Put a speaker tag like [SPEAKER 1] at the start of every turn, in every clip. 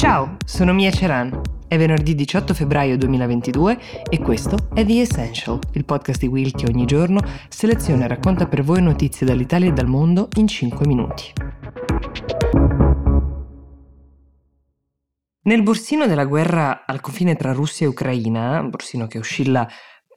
[SPEAKER 1] Ciao, sono Mia Ceran. È venerdì 18 febbraio 2022 e questo è The Essential, il podcast di Will che ogni giorno seleziona e racconta per voi notizie dall'Italia e dal mondo in 5 minuti. Nel borsino della guerra al confine tra Russia e Ucraina, borsino che oscilla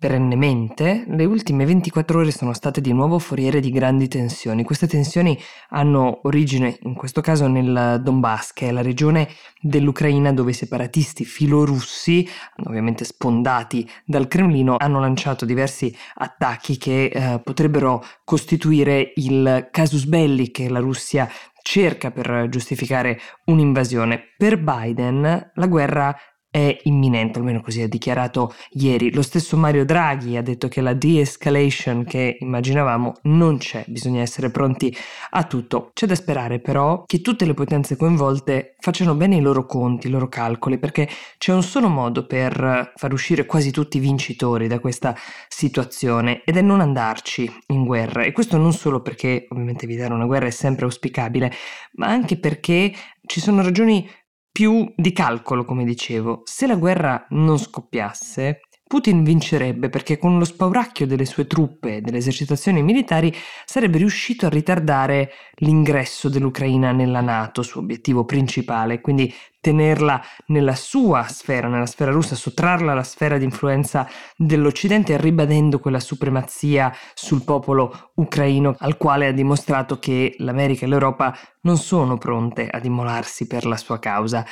[SPEAKER 1] perennemente, le ultime 24 ore sono state di nuovo foriere di grandi tensioni. Queste tensioni hanno origine, in questo caso, nel Donbass, che è la regione dell'Ucraina dove i separatisti filorussi, ovviamente spondati dal Cremlino, hanno lanciato diversi attacchi che eh, potrebbero costituire il casus belli che la Russia cerca per giustificare un'invasione. Per Biden la guerra è imminente, almeno così ha dichiarato ieri. Lo stesso Mario Draghi ha detto che la de-escalation che immaginavamo non c'è, bisogna essere pronti a tutto. C'è da sperare però che tutte le potenze coinvolte facciano bene i loro conti, i loro calcoli, perché c'è un solo modo per far uscire quasi tutti i vincitori da questa situazione ed è non andarci in guerra. E questo non solo perché ovviamente evitare una guerra è sempre auspicabile, ma anche perché ci sono ragioni più di calcolo, come dicevo. Se la guerra non scoppiasse, Putin vincerebbe perché con lo spauracchio delle sue truppe e delle esercitazioni militari sarebbe riuscito a ritardare l'ingresso dell'Ucraina nella Nato, suo obiettivo principale, quindi tenerla nella sua sfera, nella sfera russa, sottrarla alla sfera di influenza dell'Occidente, ribadendo quella supremazia sul popolo ucraino al quale ha dimostrato che l'America e l'Europa non sono pronte ad immolarsi per la sua causa.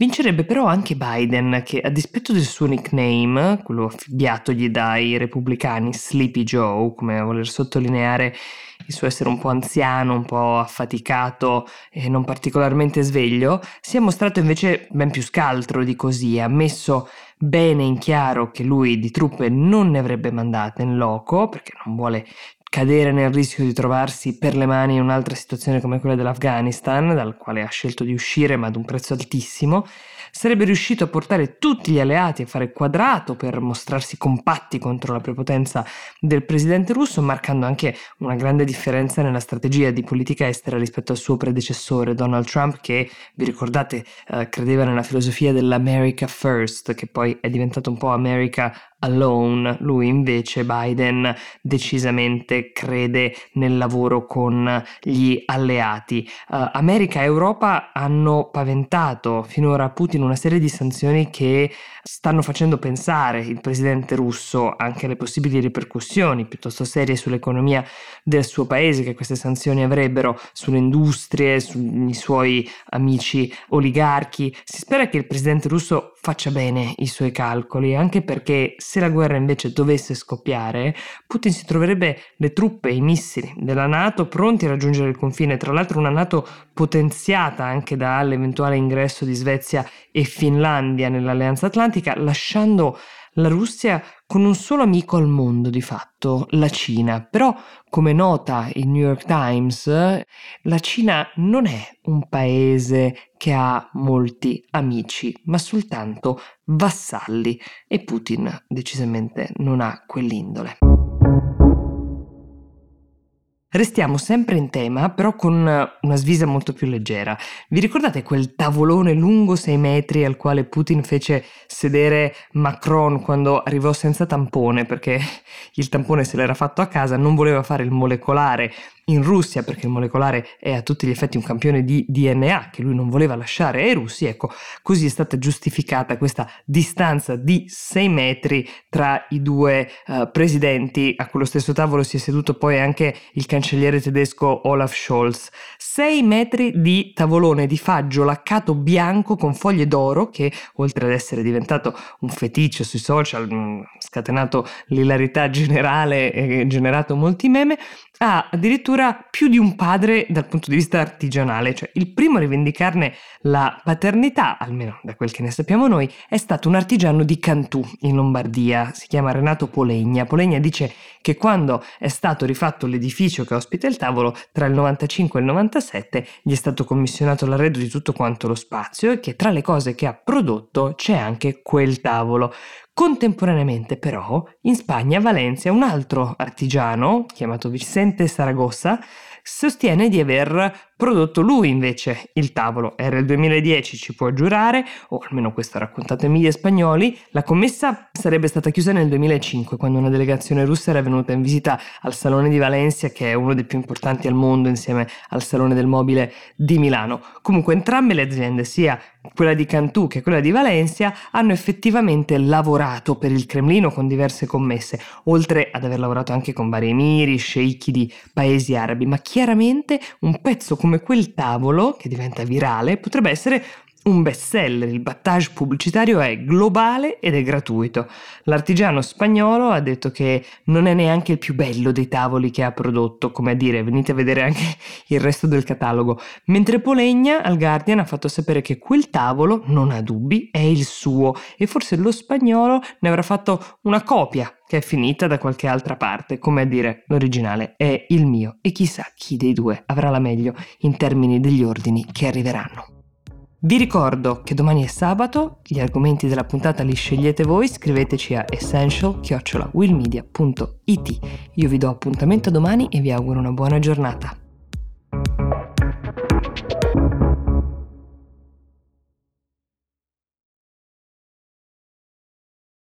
[SPEAKER 1] Vincerebbe però anche Biden, che a dispetto del suo nickname, quello affibbiatogli dai repubblicani Sleepy Joe, come a voler sottolineare il suo essere un po' anziano, un po' affaticato e non particolarmente sveglio, si è mostrato invece ben più scaltro di così, ha messo bene in chiaro che lui di truppe non ne avrebbe mandate in loco, perché non vuole cadere nel rischio di trovarsi per le mani in un'altra situazione come quella dell'Afghanistan, dal quale ha scelto di uscire ma ad un prezzo altissimo, sarebbe riuscito a portare tutti gli alleati a fare quadrato per mostrarsi compatti contro la prepotenza del presidente russo, marcando anche una grande differenza nella strategia di politica estera rispetto al suo predecessore Donald Trump, che vi ricordate eh, credeva nella filosofia dell'America First, che poi è diventato un po' America alone, lui invece Biden decisamente crede nel lavoro con gli alleati. Uh, America e Europa hanno paventato finora Putin una serie di sanzioni che stanno facendo pensare il presidente russo anche alle possibili ripercussioni piuttosto serie sull'economia del suo paese che queste sanzioni avrebbero sulle industrie, sui suoi amici oligarchi. Si spera che il presidente russo faccia bene i suoi calcoli, anche perché se la guerra invece dovesse scoppiare, Putin si troverebbe le truppe e i missili della Nato pronti a raggiungere il confine, tra l'altro una Nato potenziata anche dall'eventuale ingresso di Svezia e Finlandia nell'Alleanza Atlantica, lasciando la Russia con un solo amico al mondo di fatto, la Cina. Però, come nota il New York Times, la Cina non è un paese che ha molti amici, ma soltanto vassalli e Putin decisamente non ha quell'indole. Restiamo sempre in tema, però con una svisa molto più leggera. Vi ricordate quel tavolone lungo 6 metri al quale Putin fece sedere Macron quando arrivò senza tampone, perché il tampone se l'era fatto a casa, non voleva fare il molecolare in Russia, perché il molecolare è a tutti gli effetti un campione di DNA che lui non voleva lasciare ai russi, ecco, così è stata giustificata questa distanza di 6 metri tra i due uh, presidenti. A quello stesso tavolo si è seduto poi anche il cancelliere tedesco Olaf Scholz. 6 metri di tavolone di faggio laccato bianco con foglie d'oro che, oltre ad essere diventato un feticcio sui social, mm, scatenato l'ilarità generale e generato molti meme, ha addirittura più di un padre dal punto di vista artigianale, cioè il primo a rivendicarne la paternità, almeno da quel che ne sappiamo noi, è stato un artigiano di Cantù in Lombardia, si chiama Renato Polegna. Polegna dice che quando è stato rifatto l'edificio che ospita il tavolo, tra il 95 e il 97 gli è stato commissionato l'arredo di tutto quanto lo spazio e che tra le cose che ha prodotto c'è anche quel tavolo. Contemporaneamente però in Spagna, Valencia, un altro artigiano chiamato Vicente Saragossa sostiene di aver prodotto lui invece il tavolo. Era il 2010, ci può giurare, o almeno questo raccontato media spagnoli. La commessa sarebbe stata chiusa nel 2005 quando una delegazione russa era venuta in visita al Salone di Valencia, che è uno dei più importanti al mondo insieme al Salone del Mobile di Milano. Comunque entrambe le aziende, sia quella di Cantù che quella di Valencia, hanno effettivamente lavorato per il Cremlino con diverse commesse, oltre ad aver lavorato anche con vari emiri, sceicchi di paesi arabi, ma chiaramente un pezzo come quel tavolo, che diventa virale, potrebbe essere un bestseller, il battage pubblicitario è globale ed è gratuito. L'artigiano spagnolo ha detto che non è neanche il più bello dei tavoli che ha prodotto, come a dire venite a vedere anche il resto del catalogo, mentre Polegna al Guardian ha fatto sapere che quel tavolo, non ha dubbi, è il suo e forse lo spagnolo ne avrà fatto una copia che è finita da qualche altra parte, come a dire l'originale è il mio e chissà chi dei due avrà la meglio in termini degli ordini che arriveranno. Vi ricordo che domani è sabato, gli argomenti della puntata li scegliete voi, scriveteci a essential-willmedia.it. Io vi do appuntamento domani e vi auguro una buona giornata.